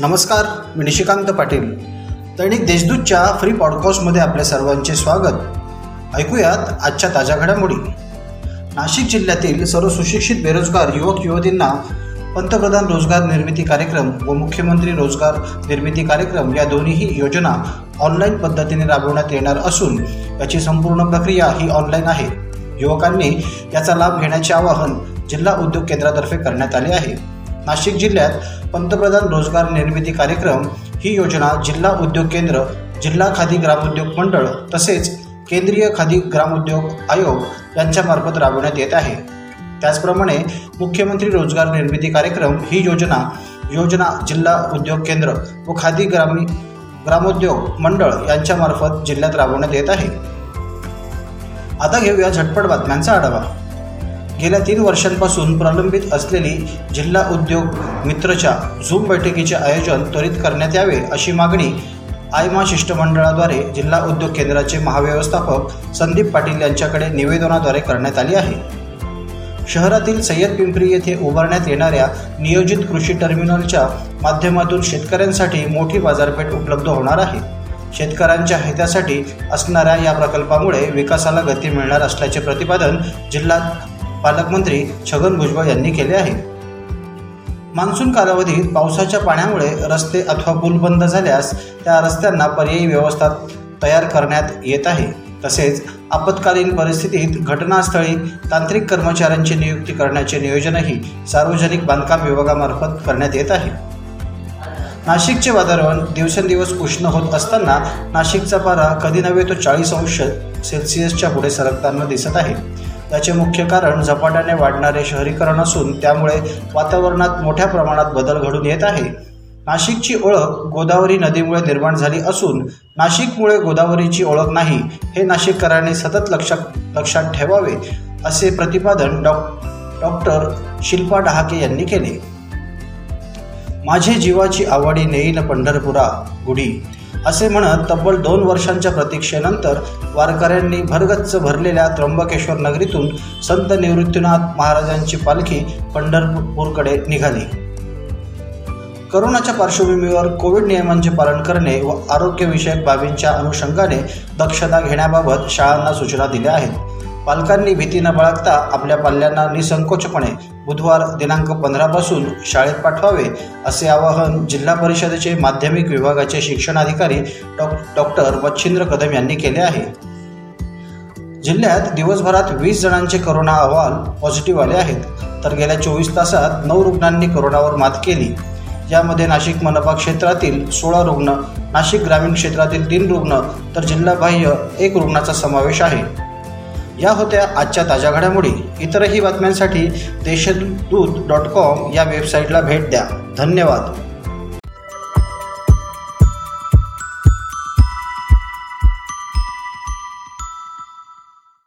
नमस्कार मी निशिकांत पाटील. दैनिक देशदूतच्या फ्री पॉडकास्टमध्ये आपल्या सर्वांचे स्वागत. ऐकूयात आजच्या ताज्या घडामोडी. नाशिक जिल्ह्यातील सर्व सुशिक्षित बेरोजगार युवक युवतींना पंतप्रधान रोजगार निर्मिती कार्यक्रम व मुख्यमंत्री रोजगार निर्मिती कार्यक्रम या दोन्हीही योजना ऑनलाईन पद्धतीने राबवण्यात येणार असून याची संपूर्ण प्रक्रिया ही ऑनलाईन आहे. युवकांनी याचा लाभ घेण्याचे आवाहन जिल्हा उद्योग केंद्रातर्फे करण्यात आले आहे. नाशिक जिल्ह्यात पंतप्रधान रोजगार निर्मिती कार्यक्रम ही योजना जिल्हा उद्योग केंद्र जिल्हा खादी ग्रामोद्योग मंडळ तसेच केंद्रीय खादी ग्रामोद्योग आयोग यांच्यामार्फत राबवण्यात येत आहे. त्याचप्रमाणे मुख्यमंत्री रोजगार निर्मिती कार्यक्रम ही योजना योजना जिल्हा उद्योग केंद्र व खादी ग्रामी ग्रामोद्योग मंडळ यांच्यामार्फत जिल्ह्यात राबवण्यात येत आहे. आता घेऊया झटपट बातम्यांचा आढावा. गेल्या तीन वर्षांपासून प्रलंबित असलेली जिल्हा उद्योग मित्रच्या झूम बैठकीचे आयोजन त्वरित करण्यात यावे अशी मागणी आयमा शिष्टमंडळाद्वारे जिल्हा उद्योग केंद्राचे महाव्यवस्थापक संदीप पाटील यांच्याकडे निवेदनाद्वारे करण्यात आली आहे. शहरातील सय्यद पिंपरी येथे उभारण्यात येणाऱ्या नियोजित कृषी टर्मिनलच्या माध्यमातून शेतकऱ्यांसाठी मोठी बाजारपेठ उपलब्ध होणार आहे. शेतकऱ्यांच्या हितासाठी असणाऱ्या या प्रकल्पामुळे विकासाला गती मिळणार असल्याचे प्रतिपादन जिल्हा पालकमंत्री छगन भुजबळ यांनी केले आहे. मान्सून कालावधीत पावसाच्या पाण्यामुळे रस्ते अथवा पूल बंद झाल्यास त्या रस्त्यांना पर्यायी व्यवस्था तयार करण्यात येत आहे. तसेच आपत्कालीन परिस्थितीत घटनास्थळी तांत्रिक कर्मचाऱ्यांची नियुक्ती करण्याचे नियोजनही सार्वजनिक बांधकाम विभागामार्फत करण्यात येत आहे. नाशिकचे वातावरण दिवसेंदिवस उष्ण होत असताना नाशिकचा पारा कधी नव्हे तो चाळीस अंश सेल्सिअसच्या पुढे सरकताना दिसत आहे. याचे मुख्य कारण झपाट्याने वाढणारे शहरीकरण असून त्यामुळे वातावरणात मोठ्या प्रमाणात बदल घडून येत आहे. नाशिकची ओळख गोदावरी नदीमुळे निर्माण झाली असून नाशिकमुळे गोदावरीची ओळख नाही हे नाशिककरांनी सतत लक्षात लक्षात ठेवावे असे प्रतिपादन डॉ डॉक्टर शिल्पा डहाके यांनी केले. माझे जीवाची आवडी नेईन पंढरपुरा गुढी. असे म्हणत तब्बल दोन वर्षांच्या प्रतीक्षेनंतर वारकऱ्यांनी भरगच्च भरलेल्या त्र्यंबकेश्वर नगरीतून संत निवृत्तीनाथ महाराजांची पालखी पंढरपूरकडे निघाली. करोनाच्या पार्श्वभूमीवर कोविड नियमांचे पालन करणे व आरोग्यविषयक बाबींच्या अनुषंगाने दक्षता घेण्याबाबत शाळांना सूचना दिल्या आहेत. पालकांनी भीती न बाळगता आपल्या पाल्यांना निसंकोचपणे बुधवार दिनांक पंधरापासून शाळेत पाठवावे असे आवाहन जिल्हा परिषदेचे माध्यमिक विभागाचे शिक्षणाधिकारी डॉ डॉक्टर मच्छिंद्र कदम यांनी केले आहे. जिल्ह्यात दिवसभरात वीस जणांचे करोना अहवाल पॉझिटिव्ह आले आहेत. तर गेल्या चोवीस तासात नऊ रुग्णांनी करोनावर मात केली. यामध्ये नाशिक मनपा क्षेत्रातील सोळा रुग्ण नाशिक ग्रामीण क्षेत्रातील तीन रुग्ण तर जिल्हाबाह्य एक रुग्णाचा समावेश आहे. या होत्या आजच्या ताज्या घडामोडी. इतरही बातम्यांसाठी देशदूत डॉट कॉम या वेबसाईटला भेट द्या. धन्यवाद.